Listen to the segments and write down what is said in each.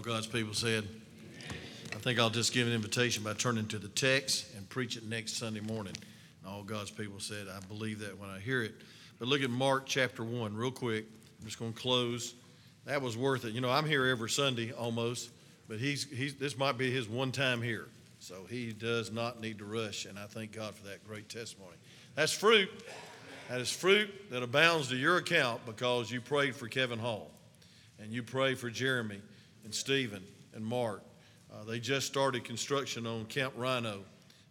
All God's people said, I think I'll just give an invitation by turning to the text and preach it next Sunday morning. And all God's people said, I believe that when I hear it. But look at Mark chapter 1, real quick. I'm just going to close. That was worth it. You know, I'm here every Sunday almost, but he's, he's, this might be his one time here. So he does not need to rush, and I thank God for that great testimony. That's fruit. That is fruit that abounds to your account because you prayed for Kevin Hall and you prayed for Jeremy and Stephen and Mark. Uh, they just started construction on Camp Rhino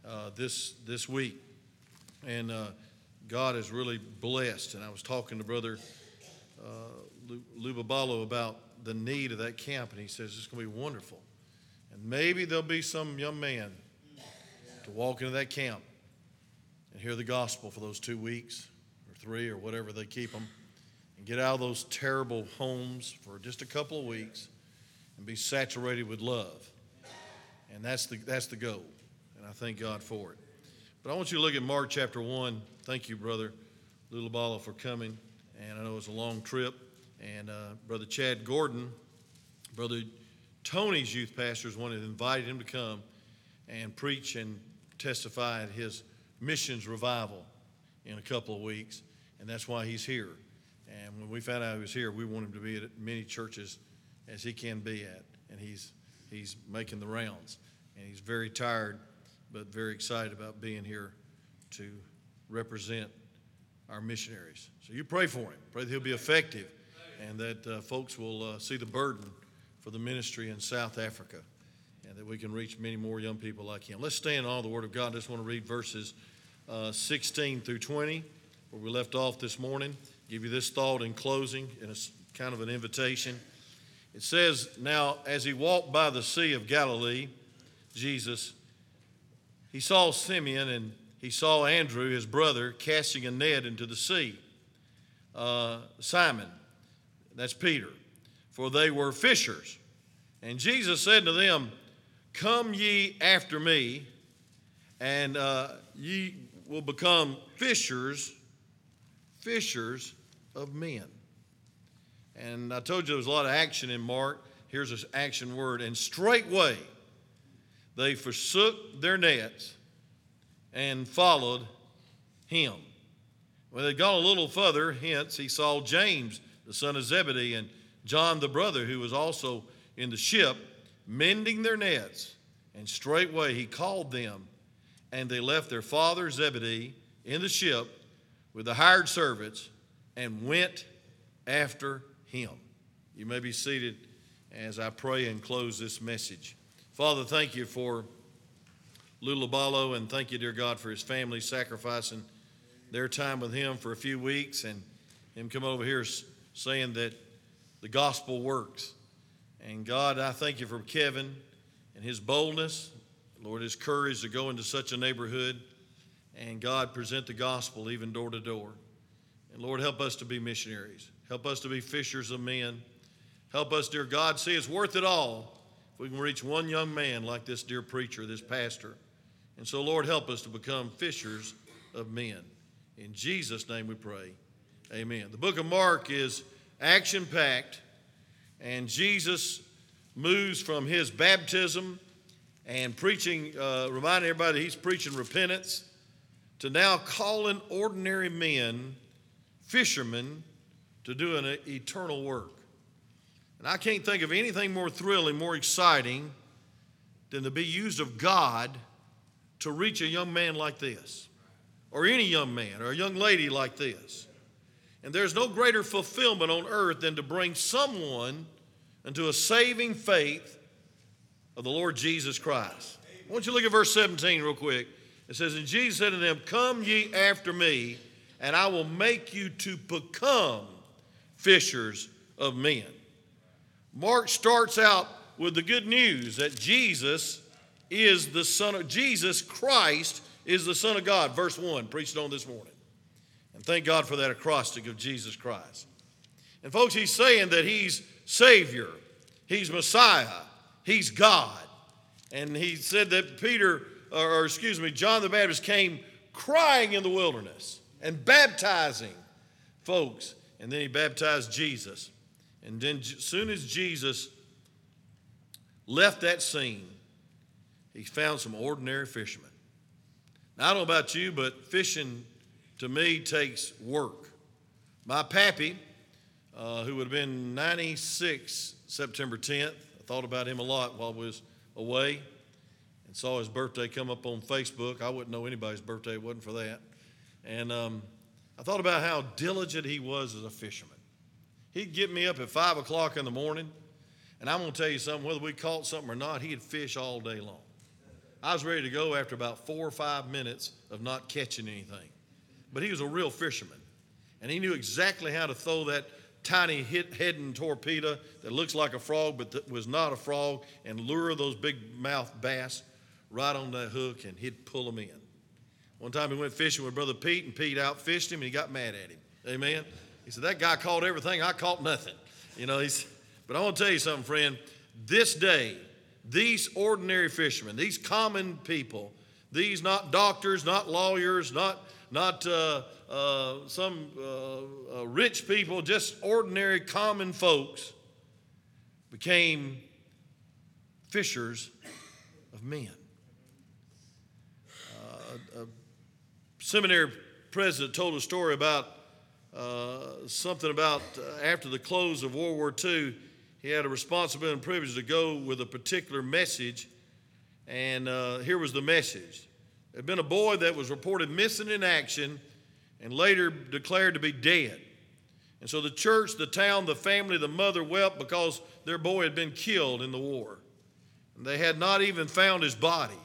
uh, this, this week. And uh, God has really blessed. And I was talking to Brother uh, Lubabalo about the need of that camp, and he says it's going to be wonderful. And maybe there'll be some young man to walk into that camp and hear the gospel for those two weeks or three or whatever they keep them and get out of those terrible homes for just a couple of weeks and be saturated with love. And that's the, that's the goal. And I thank God for it. But I want you to look at Mark chapter 1. Thank you, Brother Lulabala, for coming. And I know it's a long trip. And uh, Brother Chad Gordon, Brother Tony's youth pastors wanted to invite him to come and preach and testify at his missions revival in a couple of weeks. And that's why he's here. And when we found out he was here, we want him to be at many churches as he can be at. And he's, he's making the rounds. And he's very tired, but very excited about being here to represent our missionaries. So you pray for him. Pray that he'll be effective and that uh, folks will uh, see the burden for the ministry in South Africa and that we can reach many more young people like him. Let's stand on the Word of God. I just want to read verses uh, 16 through 20, where we left off this morning. Give you this thought in closing, and it's kind of an invitation. It says, Now, as he walked by the Sea of Galilee, Jesus, he saw Simeon and he saw Andrew, his brother, casting a net into the sea. Uh, Simon, that's Peter, for they were fishers. And Jesus said to them, Come ye after me, and uh, ye will become fishers, fishers of men. And I told you there was a lot of action in Mark. Here's an action word. And straightway they forsook their nets and followed him. When they'd gone a little further, hence, he saw James, the son of Zebedee, and John, the brother, who was also in the ship, mending their nets. And straightway he called them, and they left their father Zebedee in the ship with the hired servants and went after him. You may be seated as I pray and close this message. Father, thank you for Lulabalo, and thank you, dear God, for his family sacrificing their time with him for a few weeks and him come over here saying that the gospel works. And God, I thank you for Kevin and his boldness, Lord, his courage to go into such a neighborhood and God present the gospel even door to door. And Lord, help us to be missionaries. Help us to be fishers of men. Help us, dear God, see it's worth it all if we can reach one young man like this dear preacher, this pastor. And so, Lord, help us to become fishers of men. In Jesus' name we pray. Amen. The book of Mark is action packed, and Jesus moves from his baptism and preaching, uh, reminding everybody he's preaching repentance, to now calling ordinary men, fishermen, to do an eternal work. And I can't think of anything more thrilling, more exciting than to be used of God to reach a young man like this, or any young man, or a young lady like this. And there's no greater fulfillment on earth than to bring someone into a saving faith of the Lord Jesus Christ. I want you to look at verse 17 real quick. It says, And Jesus said to them, Come ye after me, and I will make you to become fishers of men. Mark starts out with the good news that Jesus is the Son of Jesus Christ is the Son of God. Verse 1, preached on this morning. And thank God for that acrostic of Jesus Christ. And folks, he's saying that he's Savior, he's Messiah, he's God. And he said that Peter, or excuse me, John the Baptist came crying in the wilderness and baptizing folks. And then he baptized Jesus. And then, as soon as Jesus left that scene, he found some ordinary fishermen. Now, I don't know about you, but fishing to me takes work. My pappy, uh, who would have been 96 September 10th, I thought about him a lot while I was away and saw his birthday come up on Facebook. I wouldn't know anybody's birthday, it wasn't for that. And um, I thought about how diligent he was as a fisherman. He'd get me up at 5 o'clock in the morning, and I'm going to tell you something whether we caught something or not, he'd fish all day long. I was ready to go after about four or five minutes of not catching anything. But he was a real fisherman, and he knew exactly how to throw that tiny hit Heddon torpedo that looks like a frog but was not a frog and lure those big mouth bass right on that hook and he'd pull them in. One time he went fishing with Brother Pete, and Pete outfished him, and he got mad at him. Amen. He said, That guy caught everything, I caught nothing. You know, he's, but I want to tell you something, friend. This day, these ordinary fishermen, these common people, these not doctors, not lawyers, not, not uh, uh, some uh, uh rich people, just ordinary common folks, became fishers of men. Uh, a seminary president told a story about uh, something about uh, after the close of World War II, he had a responsibility and privilege to go with a particular message. And uh, here was the message. There had been a boy that was reported missing in action and later declared to be dead. And so the church, the town, the family, the mother wept because their boy had been killed in the war. And they had not even found his body.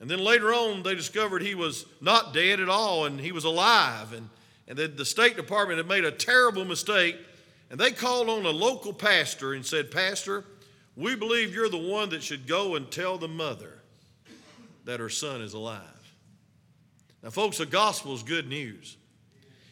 And then later on, they discovered he was not dead at all and he was alive. And, and that the State Department had made a terrible mistake. And they called on a local pastor and said, Pastor, we believe you're the one that should go and tell the mother that her son is alive. Now, folks, the gospel is good news.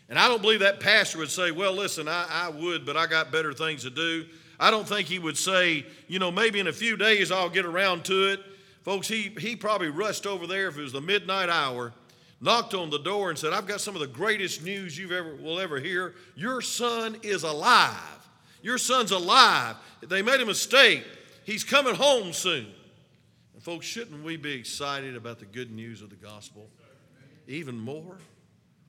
And I don't believe that pastor would say, Well, listen, I, I would, but I got better things to do. I don't think he would say, You know, maybe in a few days I'll get around to it. Folks, he, he probably rushed over there if it was the midnight hour, knocked on the door and said, I've got some of the greatest news you've ever will ever hear. Your son is alive. Your son's alive. They made a mistake. He's coming home soon. And folks, shouldn't we be excited about the good news of the gospel? Even more?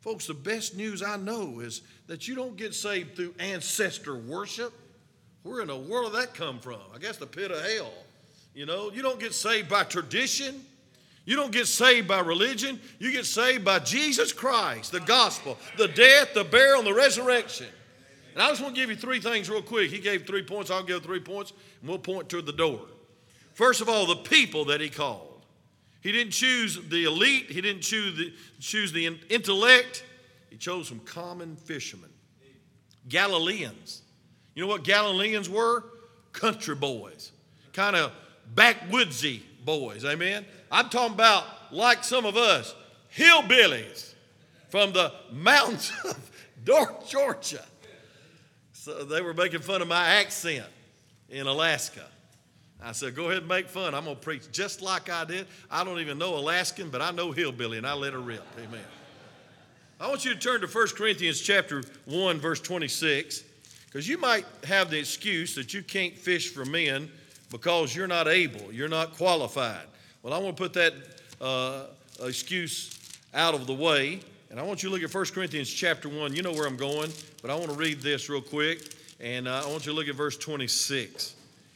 Folks, the best news I know is that you don't get saved through ancestor worship. Where in the world did that come from? I guess the pit of hell. You know, you don't get saved by tradition. You don't get saved by religion. You get saved by Jesus Christ, the gospel, the death, the burial, and the resurrection. And I just want to give you three things real quick. He gave three points. I'll give three points, and we'll point to the door. First of all, the people that he called. He didn't choose the elite. He didn't choose the, choose the intellect. He chose some common fishermen. Galileans. You know what Galileans were? Country boys. Kind of backwoodsy boys. Amen. I'm talking about like some of us, hillbillies from the mountains of North Georgia. So they were making fun of my accent in Alaska. I said, go ahead and make fun. I'm going to preach just like I did. I don't even know Alaskan, but I know hillbilly, and I let her rip. Amen. I want you to turn to 1 Corinthians chapter 1, verse 26, because you might have the excuse that you can't fish for men because you're not able, you're not qualified. Well, I want to put that uh, excuse out of the way, and I want you to look at 1 Corinthians chapter 1. You know where I'm going, but I want to read this real quick, and uh, I want you to look at verse 26.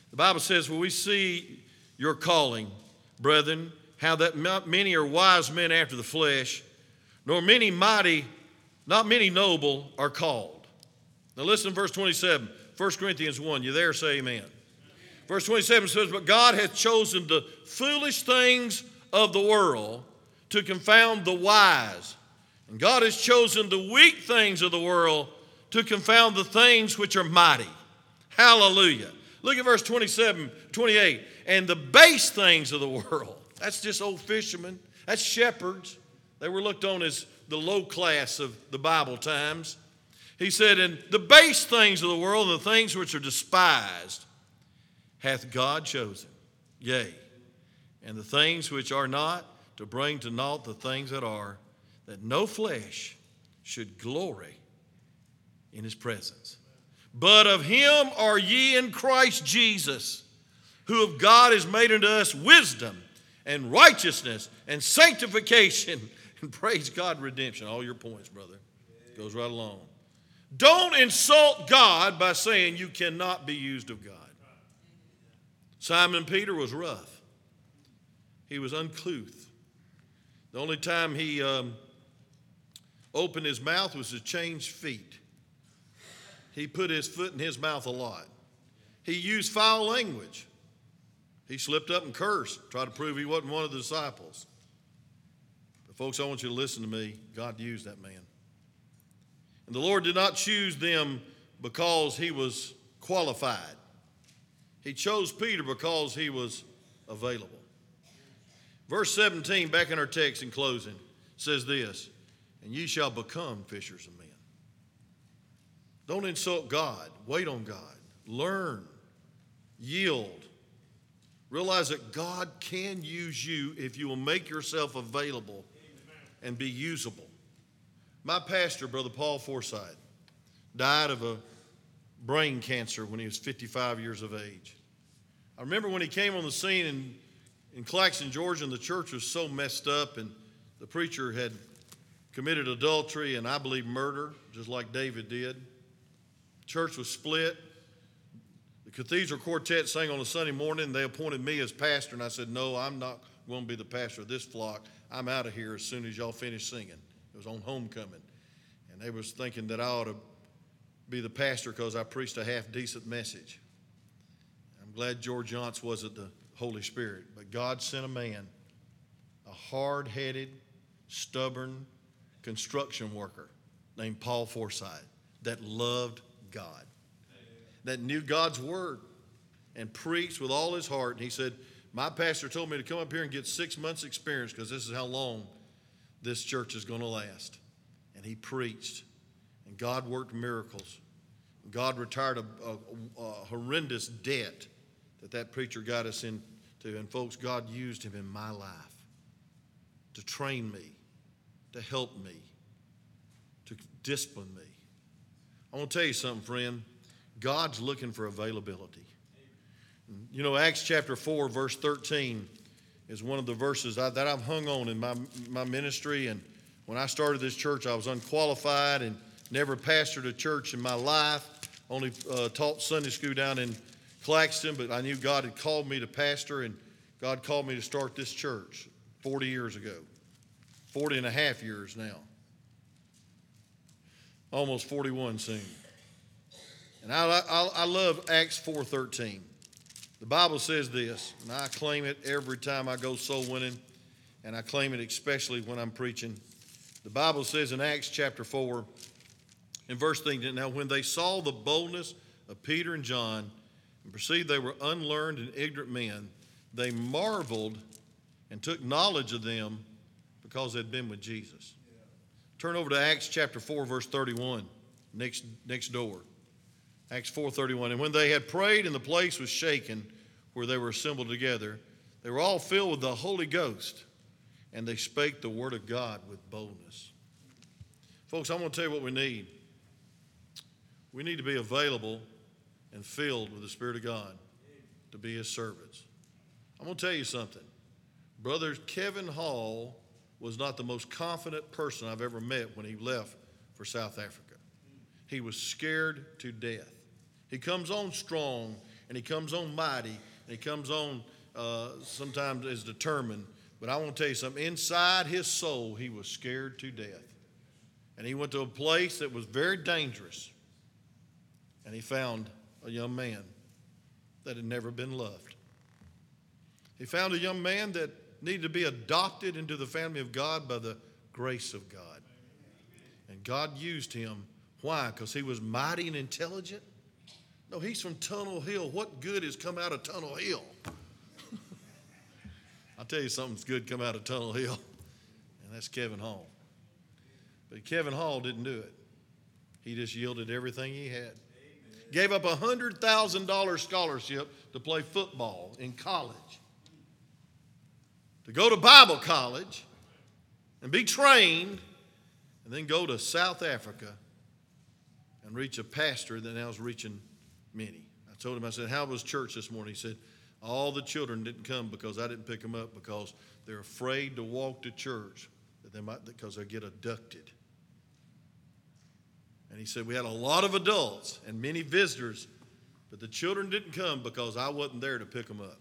The Bible says, Well, we see your calling, brethren, how that many are wise men after the flesh, nor many mighty, not many noble are called. Now listen to verse 27, 1 Corinthians 1. You there? Say amen. Verse 27 says, But God hath chosen the foolish things of the world to confound the wise. And God has chosen the weak things of the world to confound the things which are mighty. Hallelujah. Look at verse 27, 28. And the base things of the world. That's just old fishermen. That's shepherds. They were looked on as the low class of the Bible times. He said, And the base things of the world, and the things which are despised, hath God chosen, yea, and the things which are not, to bring to naught the things that are, that no flesh should glory in his presence. But of him are ye in Christ Jesus, who of God is made unto us wisdom and righteousness and sanctification and praise God, redemption. All your points, brother. Goes right along. Don't insult God by saying you cannot be used of God. Simon Peter was rough, he was uncouth. The only time he um, opened his mouth was to change feet. He put his foot in his mouth a lot. He used foul language. He slipped up and cursed, tried to prove he wasn't one of the disciples. But, folks, I want you to listen to me. God used that man. And the Lord did not choose them because he was qualified, He chose Peter because he was available. Verse 17, back in our text in closing, says this And ye shall become fishers of men. Don't insult God. Wait on God. Learn. Yield. Realize that God can use you if you will make yourself available and be usable. My pastor, Brother Paul Forsyth, died of a brain cancer when he was 55 years of age. I remember when he came on the scene in, in Claxton, Georgia, and the church was so messed up, and the preacher had committed adultery and I believe murder, just like David did church was split. The cathedral quartet sang on a Sunday morning. They appointed me as pastor, and I said, No, I'm not going to be the pastor of this flock. I'm out of here as soon as y'all finish singing. It was on homecoming. And they was thinking that I ought to be the pastor because I preached a half decent message. Glad George Yonts wasn't the Holy Spirit, but God sent a man, a hard headed, stubborn construction worker named Paul Forsyth that loved God, that knew God's word and preached with all his heart. And he said, My pastor told me to come up here and get six months' experience because this is how long this church is going to last. And he preached, and God worked miracles. God retired a, a, a horrendous debt that that preacher got us into. And folks, God used him in my life to train me, to help me, to discipline me. I want to tell you something, friend. God's looking for availability. You know, Acts chapter 4, verse 13 is one of the verses I, that I've hung on in my, my ministry. And when I started this church, I was unqualified and never pastored a church in my life. Only uh, taught Sunday school down in Claxton, but I knew God had called me to pastor, and God called me to start this church 40 years ago, 40 and a half years now almost 41 soon. And I, I, I love Acts 4.13. The Bible says this, and I claim it every time I go soul winning, and I claim it especially when I'm preaching. The Bible says in Acts chapter 4, in verse 13, Now when they saw the boldness of Peter and John, and perceived they were unlearned and ignorant men, they marveled and took knowledge of them because they'd been with Jesus. Turn over to Acts chapter 4, verse 31, next, next door. Acts 4:31. And when they had prayed and the place was shaken where they were assembled together, they were all filled with the Holy Ghost, and they spake the word of God with boldness. Folks, I'm going to tell you what we need. We need to be available and filled with the Spirit of God to be His servants. I'm going to tell you something. Brother Kevin Hall was not the most confident person I've ever met when he left for South Africa. He was scared to death. He comes on strong and he comes on mighty and he comes on uh, sometimes as determined. But I want to tell you something inside his soul, he was scared to death. And he went to a place that was very dangerous. And he found a young man that had never been loved. He found a young man that needed to be adopted into the family of God by the grace of God. And God used him. Why? Because he was mighty and intelligent? No, he's from Tunnel Hill. What good has come out of Tunnel Hill? I'll tell you something's good come out of Tunnel Hill, and that's Kevin Hall. But Kevin Hall didn't do it. He just yielded everything he had. Gave up a $100,000 scholarship to play football in college to go to Bible college and be trained and then go to South Africa and reach a pastor that now is reaching many. I told him, I said, How was church this morning? He said, All the children didn't come because I didn't pick them up because they're afraid to walk to church that they might because they get abducted. And he said we had a lot of adults and many visitors, but the children didn't come because I wasn't there to pick them up.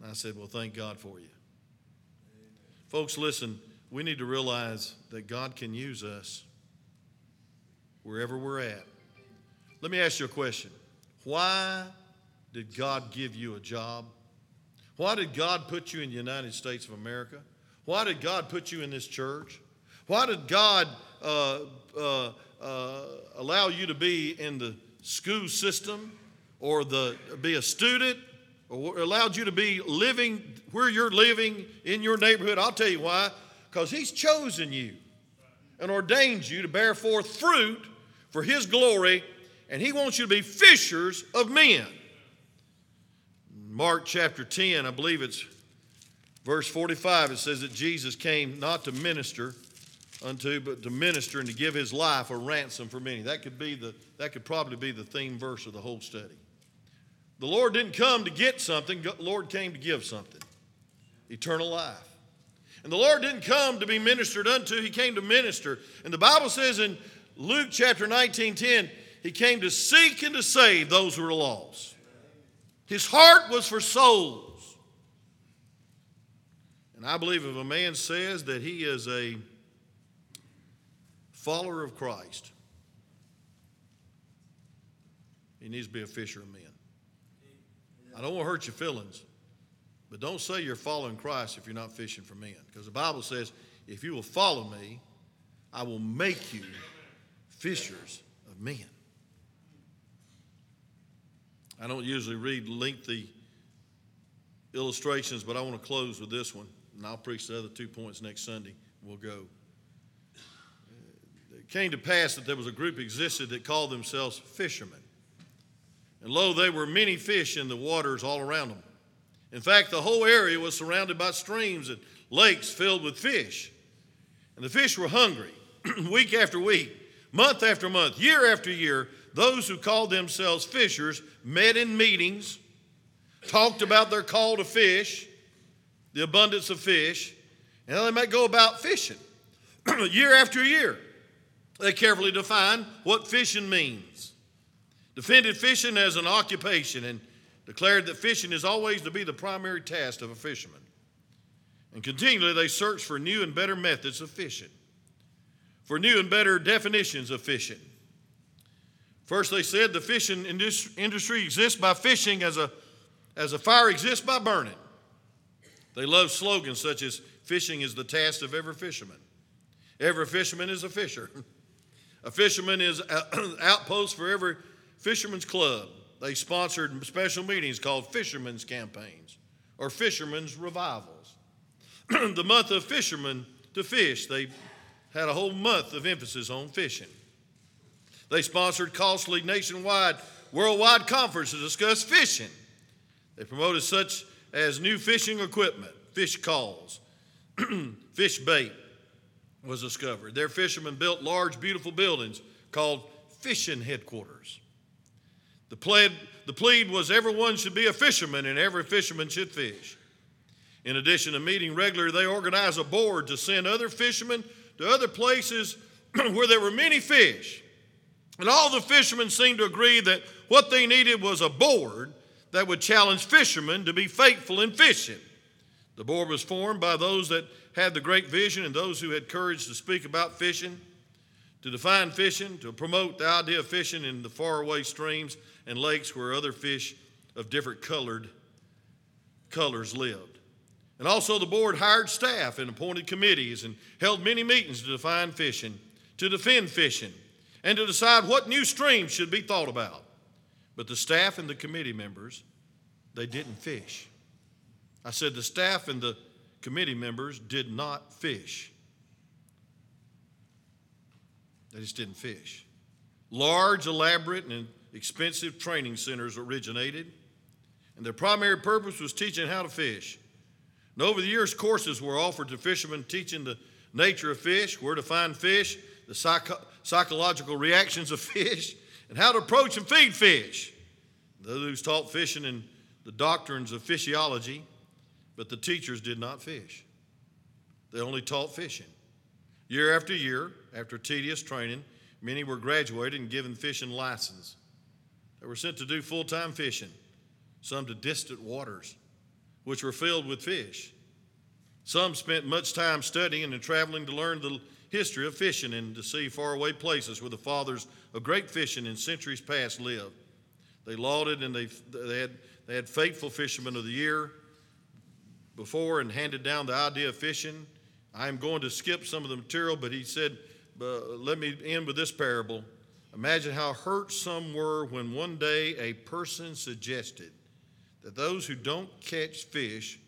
And I said, Well, thank God for you. Folks, listen, we need to realize that God can use us wherever we're at. Let me ask you a question. Why did God give you a job? Why did God put you in the United States of America? Why did God put you in this church? Why did God uh, uh, uh, allow you to be in the school system or the, be a student or allowed you to be living where you're living in your neighborhood? I'll tell you why. Because He's chosen you and ordained you to bear forth fruit for His glory, and He wants you to be fishers of men. Mark chapter 10, I believe it's verse 45, it says that Jesus came not to minister unto, but to minister and to give his life a ransom for many. That could be the that could probably be the theme verse of the whole study. The Lord didn't come to get something, the Lord came to give something. Eternal life. And the Lord didn't come to be ministered unto, he came to minister. And the Bible says in Luke chapter 19, 10, he came to seek and to save those who were lost. His heart was for souls. And I believe if a man says that he is a follower of Christ, he needs to be a fisher of men. I don't want to hurt your feelings, but don't say you're following Christ if you're not fishing for men. Because the Bible says, if you will follow me, I will make you fishers of men. I don't usually read lengthy illustrations, but I want to close with this one, and I'll preach the other two points next Sunday. We'll go came to pass that there was a group existed that called themselves fishermen. And lo, there were many fish in the waters all around them. In fact, the whole area was surrounded by streams and lakes filled with fish. And the fish were hungry week after week, month after month, year after year. Those who called themselves fishers met in meetings, talked about their call to fish, the abundance of fish, and how they might go about fishing year after year. They carefully define what fishing means, defended fishing as an occupation, and declared that fishing is always to be the primary task of a fisherman. And continually they searched for new and better methods of fishing, for new and better definitions of fishing. First, they said the fishing industry exists by fishing as a, as a fire exists by burning. They love slogans such as fishing is the task of every fisherman. Every fisherman is a fisher. A fisherman is an outpost for every fisherman's club. They sponsored special meetings called fishermen's campaigns or fishermen's revivals. the month of fishermen to fish, they had a whole month of emphasis on fishing. They sponsored costly nationwide, worldwide conferences to discuss fishing. They promoted such as new fishing equipment, fish calls, fish bait, was discovered. Their fishermen built large, beautiful buildings called fishing headquarters. The plea, the plead was everyone should be a fisherman and every fisherman should fish. In addition to meeting regularly, they organized a board to send other fishermen to other places where there were many fish. And all the fishermen seemed to agree that what they needed was a board that would challenge fishermen to be faithful in fishing. The board was formed by those that had the great vision and those who had courage to speak about fishing, to define fishing, to promote the idea of fishing in the faraway streams and lakes where other fish of different colored colors lived. And also the board hired staff and appointed committees and held many meetings to define fishing, to defend fishing, and to decide what new streams should be thought about. But the staff and the committee members, they didn't fish. I said the staff and the committee members did not fish. They just didn't fish. Large, elaborate, and expensive training centers originated, and their primary purpose was teaching how to fish. And over the years, courses were offered to fishermen teaching the nature of fish, where to find fish, the psycho- psychological reactions of fish, and how to approach and feed fish. Those who taught fishing and the doctrines of fishology, but the teachers did not fish. They only taught fishing. Year after year, after tedious training, many were graduated and given fishing license. They were sent to do full time fishing, some to distant waters, which were filled with fish. Some spent much time studying and traveling to learn the history of fishing and to see faraway places where the fathers of great fishing in centuries past lived. They lauded and they, they, had, they had faithful fishermen of the year before and handed down the idea of fishing. I am going to skip some of the material, but he said, let me end with this parable. Imagine how hurt some were when one day a person suggested that those who don't catch fish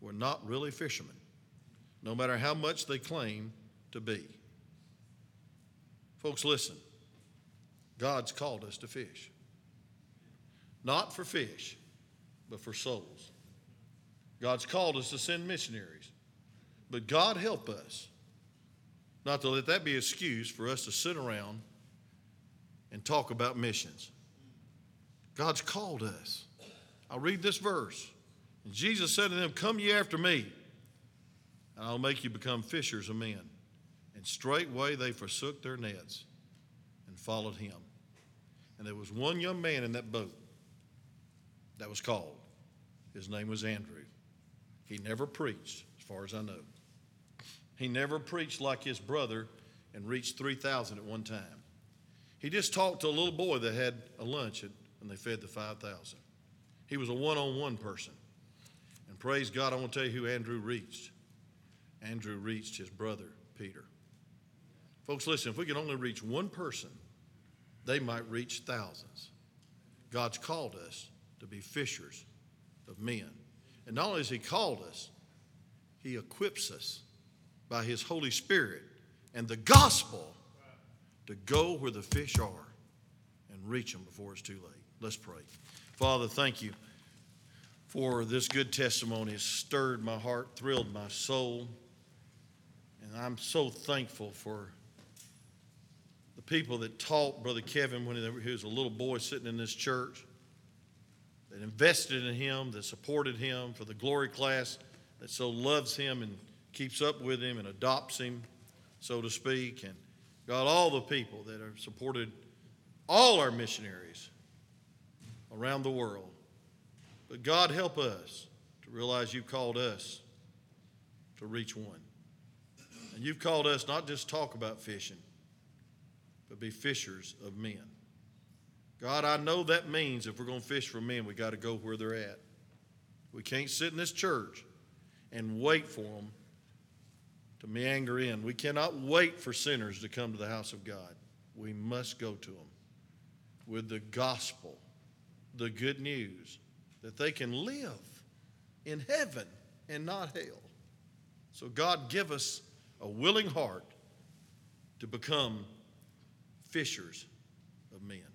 were not really fishermen, no matter how much they claim to be. Folks, listen. God's called us to fish. Not for fish, but for souls. God's called us to send missionaries. But God help us not to let that be an excuse for us to sit around and talk about missions. God's called us. I'll read this verse. And Jesus said to them, Come ye after me, and I'll make you become fishers of men. And straightway they forsook their nets and followed him. And there was one young man in that boat that was called. His name was Andrew. He never preached, as far as I know. He never preached like his brother and reached 3,000 at one time. He just talked to a little boy that had a lunch and they fed the 5,000. He was a one on one person. And praise God, I want to tell you who Andrew reached. Andrew reached his brother, Peter. Folks, listen, if we can only reach one person, they might reach thousands. God's called us to be fishers of men. And not only has He called us, He equips us by His Holy Spirit and the gospel to go where the fish are and reach them before it's too late. Let's pray. Father, thank you for this good testimony. It stirred my heart, thrilled my soul. And I'm so thankful for the people that taught Brother Kevin when he was a little boy sitting in this church, that invested in him, that supported him, for the glory class that so loves him and keeps up with him and adopts him, so to speak. And God, all the people that have supported all our missionaries around the world. But God, help us to realize you've called us to reach one. And you've called us not just talk about fishing, but be fishers of men. God, I know that means if we're going to fish for men, we got to go where they're at. We can't sit in this church and wait for them to meander in. We cannot wait for sinners to come to the house of God. We must go to them with the gospel, the good news that they can live in heaven and not hell. So, God, give us a willing heart to become fishers of men.